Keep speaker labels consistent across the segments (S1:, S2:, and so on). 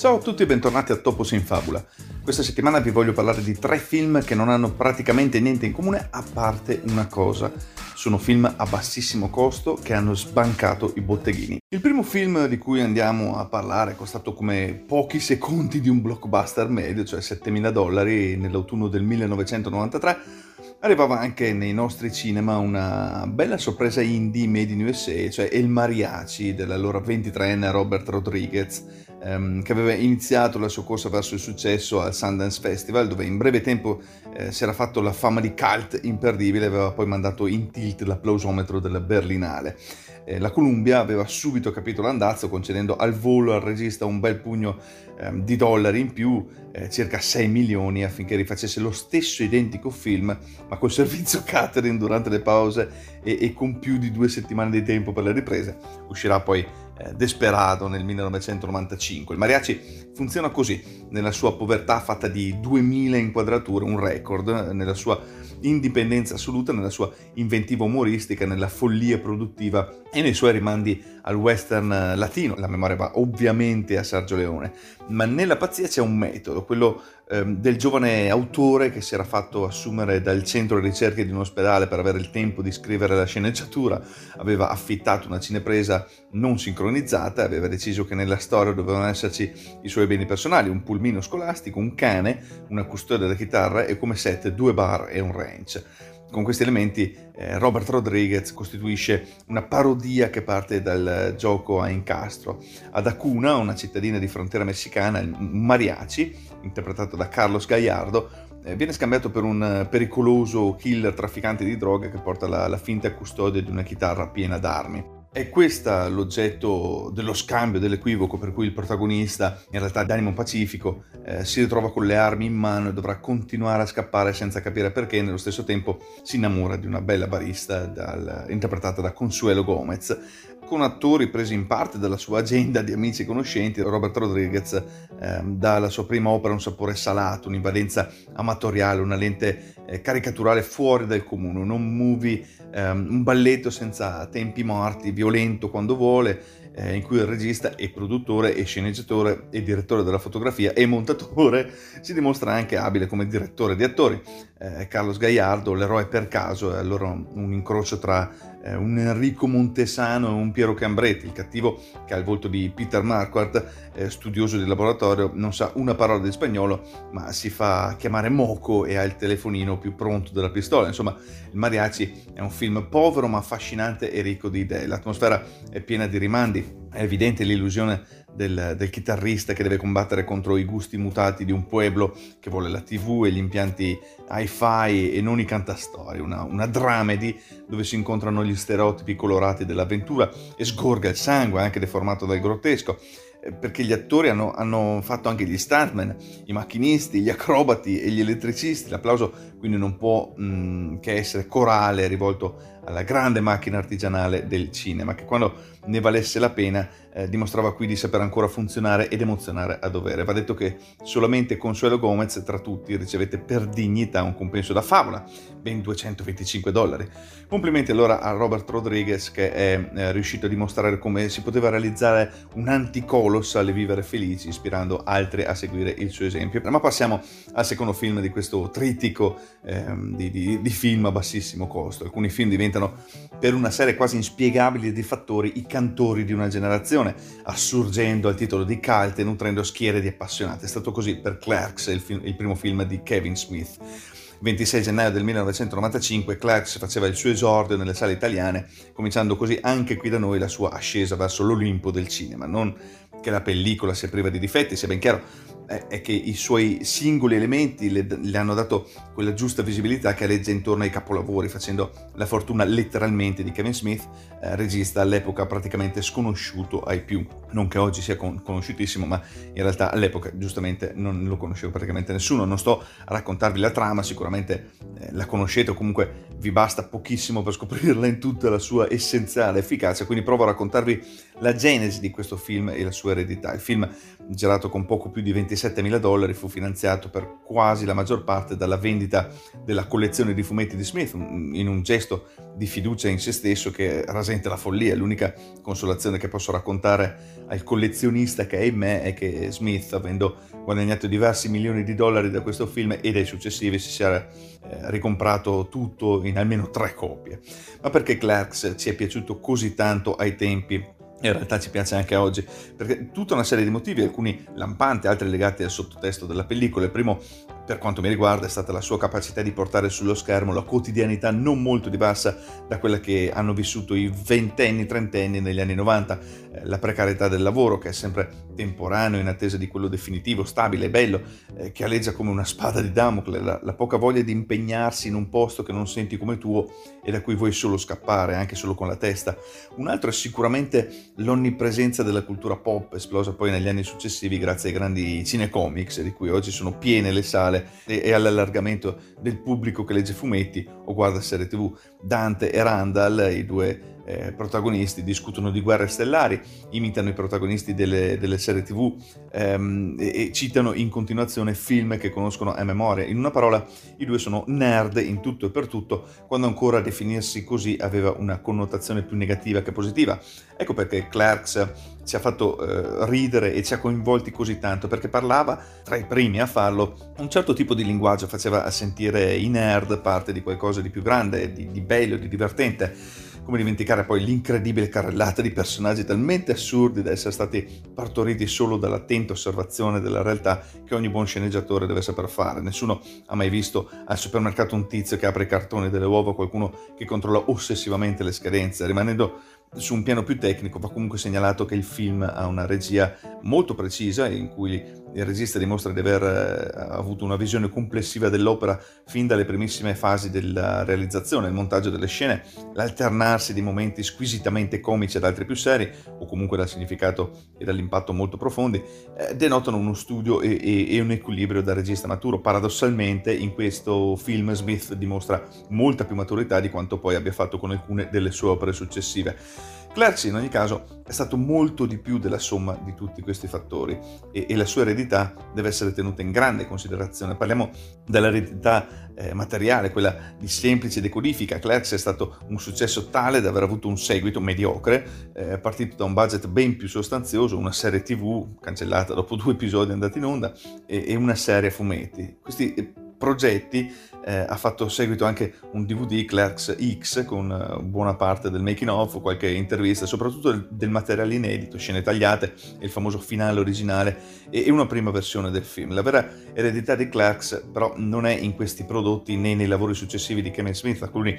S1: Ciao a tutti e bentornati a Topos in Fabula. Questa settimana vi voglio parlare di tre film che non hanno praticamente niente in comune a parte una cosa. Sono film a bassissimo costo che hanno sbancato i botteghini. Il primo film di cui andiamo a parlare è costato come pochi secondi di un blockbuster medio, cioè 7000 dollari nell'autunno del 1993 arrivava anche nei nostri cinema una bella sorpresa indie made in USA, cioè El Mariachi dell'allora 23enne Robert Rodriguez, ehm, che aveva iniziato la sua corsa verso il successo al Sundance Festival, dove in breve tempo eh, si era fatto la fama di cult imperdibile e aveva poi mandato in tilt l'applausometro della Berlinale. Eh, la Columbia aveva subito capito l'andazzo concedendo al volo al regista un bel pugno eh, di dollari in più, eh, circa 6 milioni, affinché rifacesse lo stesso identico film, ma col servizio catering durante le pause e, e con più di due settimane di tempo per le riprese. Uscirà poi eh, Desperado nel 1995. Il mariachi funziona così, nella sua povertà fatta di 2000 inquadrature, un record, nella sua indipendenza assoluta, nella sua inventiva umoristica, nella follia produttiva e nei suoi rimandi al western latino. La memoria va ovviamente a Sergio Leone, ma nella pazzia c'è un metodo, quello ehm, del giovane autore che si era fatto assumere dal centro ricerche di un ospedale per avere il tempo di scrivere la sceneggiatura, aveva affittato una cinepresa non sincronizzata aveva deciso che nella storia dovevano esserci i suoi beni personali, un pulmino scolastico, un cane, una custodia da chitarra e come set due bar e un ranch. Con questi elementi eh, Robert Rodriguez costituisce una parodia che parte dal gioco a incastro. Ad Acuna, una cittadina di frontiera messicana, un mariachi, interpretato da Carlos Gallardo, eh, viene scambiato per un pericoloso killer trafficante di droga che porta la, la finta custodia di una chitarra piena d'armi. È questo l'oggetto dello scambio, dell'equivoco per cui il protagonista, in realtà d'animo pacifico, eh, si ritrova con le armi in mano e dovrà continuare a scappare senza capire perché, nello stesso tempo si innamora di una bella barista dal, interpretata da Consuelo Gomez, con attori presi in parte dalla sua agenda di amici e conoscenti, Robert Rodriguez eh, dà alla sua prima opera un sapore salato, un'invadenza amatoriale, una lente eh, caricaturale fuori dal comune, un movie, eh, un balletto senza tempi morti, violento quando vuole, eh, in cui il regista e produttore e sceneggiatore e direttore della fotografia e montatore si dimostra anche abile come direttore di attori. Eh, Carlos Gallardo, l'eroe per caso, è allora un incrocio tra eh, un Enrico Montesano e un Piero Cambretti, il cattivo che ha il volto di Peter Marquardt, eh, studioso di laboratorio, non sa una parola di spagnolo, ma si fa chiamare Moco e ha il telefonino più pronto della pistola. Insomma, il Mariachi è un film povero ma affascinante e ricco di idee. L'atmosfera è piena di rimandi, è evidente l'illusione del, del, chitarrista che deve combattere contro i gusti mutati di un pueblo che vuole la tv e gli impianti hi-fi e non i cantastorie, una, una dramedy dove si incontrano gli stereotipi colorati dell'avventura e sgorga il sangue anche deformato dal grottesco perché gli attori hanno, hanno, fatto anche gli stuntman, i macchinisti, gli acrobati e gli elettricisti. L'applauso quindi non può mh, mm, che essere corale rivolto alla grande macchina artigianale del cinema, che quando ne valesse la pena eh, dimostrava qui di saper ancora funzionare ed emozionare a dovere. Va detto che solamente Consuelo Gomez tra tutti ricevette per dignità un compenso da favola, ben 225 dollari. Complimenti allora a Robert Rodriguez che è eh, riuscito a dimostrare come si poteva realizzare un anticolossal e vivere felici, ispirando altri a seguire il suo esempio. Ma passiamo al secondo film di questo trittico eh, di, di, di film a bassissimo costo. Alcuni film diventano per una serie quasi inspiegabile di fattori i cantori di una generazione, assurgendo al titolo di cult e nutrendo schiere di appassionati. È stato così per Clerks, il, film, il primo film di Kevin Smith. 26 gennaio del 1995 Clerks faceva il suo esordio nelle sale italiane, cominciando così anche qui da noi la sua ascesa verso l'Olimpo del cinema. Non che la pellicola sia priva di difetti, sia ben chiaro, è che i suoi singoli elementi le, le, hanno dato quella giusta visibilità che aleggia intorno ai capolavori, facendo la fortuna letteralmente di Kevin Smith, eh, regista all'epoca praticamente sconosciuto ai più. Non che oggi sia con- conosciutissimo, ma in realtà all'epoca giustamente non lo conosceva praticamente nessuno. Non sto a raccontarvi la trama, sicuramente eh, la conoscete o comunque vi basta pochissimo per scoprirla in tutta la sua essenziale efficacia, quindi provo a raccontarvi la genesi di questo film e la sua eredità. Il film, girato con poco più di 26 27.000 dollari fu finanziato per quasi la maggior parte dalla vendita della collezione di fumetti di Smith, in un gesto di fiducia in se stesso che rasente la follia. L'unica consolazione che posso raccontare al collezionista che è in me è che Smith, avendo guadagnato diversi milioni di dollari da questo film e dai successivi, si sia eh, ricomprato tutto in almeno tre copie. Ma perché Clerks ci è piaciuto così tanto ai tempi in realtà ci piace anche oggi, perché tutta una serie di motivi, alcuni lampanti, altri legati al sottotesto della pellicola. Il primo per quanto mi riguarda è stata la sua capacità di portare sullo schermo la quotidianità non molto diversa da quella che hanno vissuto i ventenni, trentenni negli anni 90, eh, la precarietà del lavoro che è sempre temporaneo in attesa di quello definitivo, stabile e bello, eh, che aleggia come una spada di Damocle, la, la poca voglia di impegnarsi in un posto che non senti come tuo e da cui vuoi solo scappare, anche solo con la testa. Un altro è sicuramente l'onnipresenza della cultura pop, esplosa poi negli anni successivi grazie ai grandi cinecomics, di cui oggi sono piene le sale digitale e, all'allargamento del pubblico che legge fumetti o guarda serie tv. Dante e Randall, i due eh, protagonisti discutono di guerre stellari, imitano i protagonisti delle, delle serie tv ehm, e, e, citano in continuazione film che conoscono a memoria. In una parola, i due sono nerd in tutto e per tutto, quando ancora definirsi così aveva una connotazione più negativa che positiva. Ecco perché Clerks ci ha fatto eh, ridere e ci ha coinvolti così tanto, perché parlava, tra i primi a farlo, un certo tipo di linguaggio, faceva sentire i nerd parte di qualcosa di più grande, di, di bello, di divertente come dimenticare poi l'incredibile carrellata di personaggi talmente assurdi da essere stati partoriti solo dall'attenta osservazione della realtà che ogni buon sceneggiatore deve saper fare. Nessuno ha mai visto al supermercato un tizio che apre i cartoni delle uova, qualcuno che controlla ossessivamente le scadenze, rimanendo su un piano più tecnico va comunque segnalato che il film ha una regia molto precisa in cui il regista dimostra di aver eh, avuto una visione complessiva dell'opera fin dalle primissime fasi della realizzazione, il montaggio delle scene, l'alternarsi di momenti squisitamente comici ad altri più seri o comunque dal significato e dall'impatto molto profondi, eh, denotano uno studio e, e, e un equilibrio da regista maturo. Paradossalmente in questo film Smith dimostra molta più maturità di quanto poi abbia fatto con alcune delle sue opere successive. Clerks in ogni caso è stato molto di più della somma di tutti questi fattori e, e la sua eredità deve essere tenuta in grande considerazione. Parliamo dell'eredità eh, materiale, quella di semplice decodifica. Clerks è stato un successo tale da aver avuto un seguito mediocre, eh, partito da un budget ben più sostanzioso, una serie tv cancellata dopo due episodi andati in onda e, e una serie a fumetti. Questi eh, progetti eh, ha fatto seguito anche un DVD Clerks X con uh, buona parte del making of, qualche intervista, soprattutto del, del, materiale inedito, scene tagliate, il famoso finale originale e, e, una prima versione del film. La vera eredità di Clerks però non è in questi prodotti né nei lavori successivi di Kevin Smith, alcuni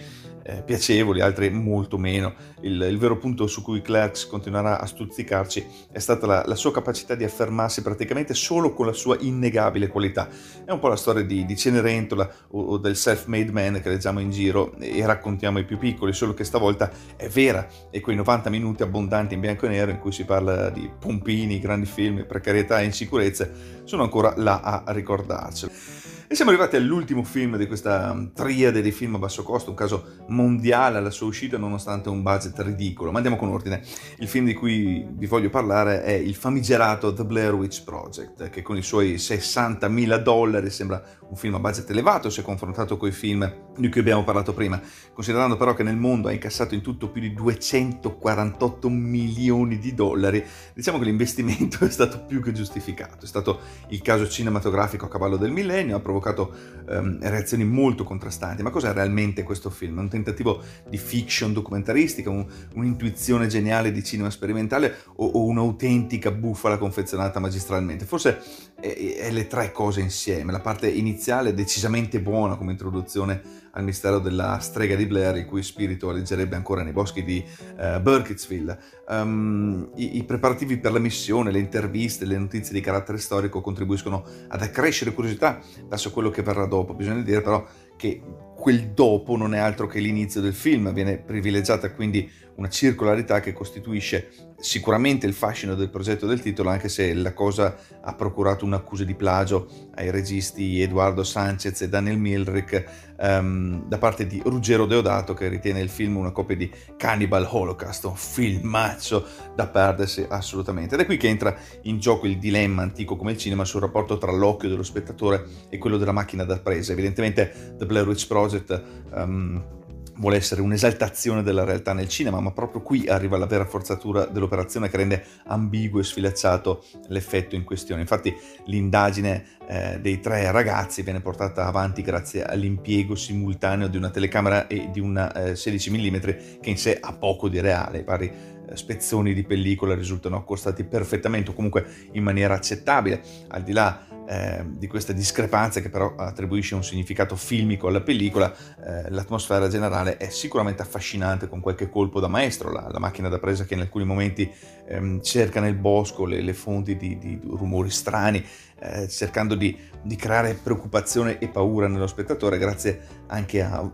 S1: eh, piacevoli, altri molto meno. Il, il, vero punto su cui Clerks continuerà a stuzzicarci è stata la, la, sua capacità di affermarsi praticamente solo con la sua innegabile qualità. È un po' la storia di, di Cenerentola o, o del self-made man che leggiamo in giro e raccontiamo ai più piccoli, solo che stavolta è vera e quei 90 minuti abbondanti in bianco e nero in cui si parla di pompini, grandi film, precarietà e insicurezze sono ancora là a ricordarcelo. E siamo arrivati all'ultimo film di questa mm, triade di film a basso costo, un caso mondiale alla sua uscita nonostante un budget ridicolo. Ma andiamo con ordine. Il film di cui vi voglio parlare è il famigerato The Blair Witch Project, che con i suoi 60.000 dollari sembra un film a budget elevato se confrontato con i film di cui abbiamo parlato prima, considerando però che nel mondo ha incassato in tutto più di 248 milioni di dollari, diciamo che l'investimento è stato più che giustificato. È stato il caso cinematografico a cavallo del millennio, ha provocato um, reazioni molto contrastanti. Ma cos'è realmente questo film? È un tentativo di fiction documentaristica, un, un'intuizione geniale di cinema sperimentale o, o un'autentica bufala confezionata magistralmente? Forse è, è le tre cose insieme. La parte iniziale decisamente buona come introduzione al mistero della strega di Blair, il cui spirito alleggerebbe ancora nei boschi di uh, Burkittsville. Um, i, i, preparativi per la missione, le interviste, le notizie di carattere storico contribuiscono ad accrescere curiosità verso quello che verrà dopo. Bisogna dire però che quel dopo non è altro che l'inizio del film, viene privilegiata quindi una circolarità che costituisce sicuramente il fascino del progetto del titolo, anche se la cosa ha procurato un'accusa di plagio ai registi Eduardo Sanchez e Daniel Milrick um, da parte di Ruggero Deodato che ritiene il film una copia di Cannibal Holocaust, un filmaccio da perdersi assolutamente. Ed è qui che entra in gioco il dilemma antico come il cinema sul rapporto tra l'occhio dello spettatore e quello della macchina da presa. Evidentemente The Blair Witch Project um, vuole essere un'esaltazione della realtà nel cinema, ma proprio qui arriva la vera forzatura dell'operazione che rende ambiguo e sfilacciato l'effetto in questione. Infatti l'indagine eh, dei tre ragazzi viene portata avanti grazie all'impiego simultaneo di una telecamera e di una eh, 16 mm che in sé ha poco di reale, i vari eh, spezzoni di pellicola risultano accostati perfettamente o comunque in maniera accettabile, al di là eh, di queste discrepanze che però attribuisce un significato filmico alla pellicola, eh, l'atmosfera generale è sicuramente affascinante con qualche colpo da maestro, la, la macchina da presa che in alcuni momenti ehm, cerca nel bosco le, le fonti di, di, rumori strani, eh, cercando di, di creare preoccupazione e paura nello spettatore grazie anche a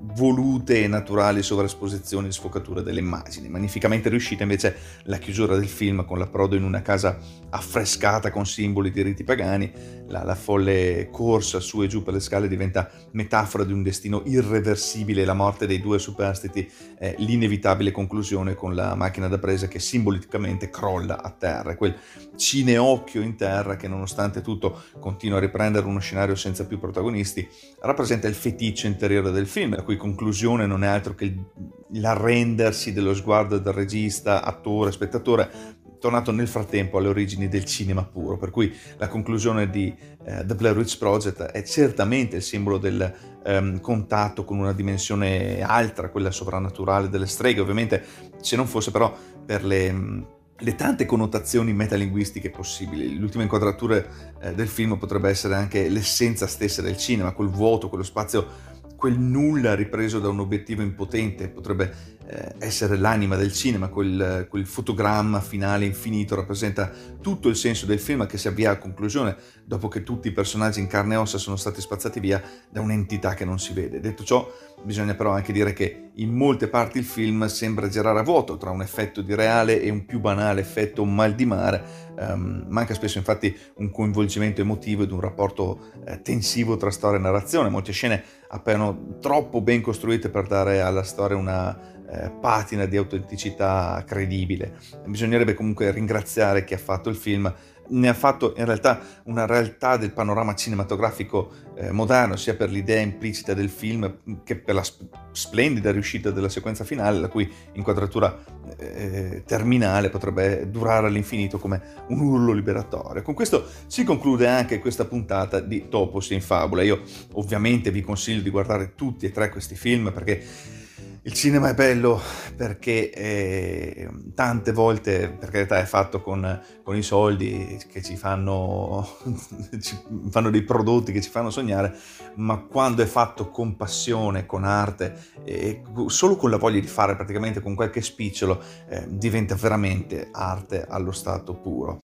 S1: volute e naturali sovraesposizioni e sfocature delle immagini. Magnificamente riuscita invece la chiusura del film con l'approdo in una casa affrescata con simboli di riti pagani, la, la folle corsa su e giù per le scale diventa metafora di un destino irreversibile, la morte dei due superstiti è l'inevitabile conclusione con la macchina da presa che simbolicamente crolla a terra, quel cineocchio in terra che nonostante tutto continua a riprendere uno scenario senza più protagonisti, rappresenta il feticcio interiore del film, cui conclusione non è altro che l'arrendersi dello sguardo del regista, attore, spettatore, tornato nel frattempo alle origini del cinema puro, per cui la conclusione di uh, The Blair Witch Project è certamente il simbolo del um, contatto con una dimensione altra, quella sovrannaturale delle streghe, ovviamente se non fosse però per le... Um, le tante connotazioni metalinguistiche possibili. L'ultima inquadratura eh, del film potrebbe essere anche l'essenza stessa del cinema, quel vuoto, quello spazio quel nulla ripreso da un obiettivo impotente, potrebbe eh, essere l'anima del cinema, quel, quel, fotogramma finale infinito rappresenta tutto il senso del film che si avvia a conclusione dopo che tutti i personaggi in carne e ossa sono stati spazzati via da un'entità che non si vede. Detto ciò, bisogna però anche dire che in molte parti il film sembra girare a vuoto tra un effetto di reale e un più banale effetto mal di mare. Um, manca spesso infatti un coinvolgimento emotivo ed un rapporto eh, tensivo tra storia e narrazione. Molte scene appaiono troppo ben costruite per dare alla storia una eh, patina di autenticità credibile. Bisognerebbe comunque ringraziare chi ha fatto il film ne ha fatto in realtà una realtà del panorama cinematografico eh, moderno, sia per l'idea implicita del film che per la sp- splendida riuscita della sequenza finale, la cui inquadratura eh, terminale potrebbe durare all'infinito come un urlo liberatorio. Con questo si conclude anche questa puntata di Topos in Fabula. Io ovviamente vi consiglio di guardare tutti e tre questi film perché il cinema è bello perché eh, tante volte, per carità, è fatto con, con i soldi che ci fanno, ci fanno dei prodotti che ci fanno sognare, ma quando è fatto con passione, con arte e solo con la voglia di fare praticamente con qualche spicciolo, eh, diventa veramente arte allo stato puro.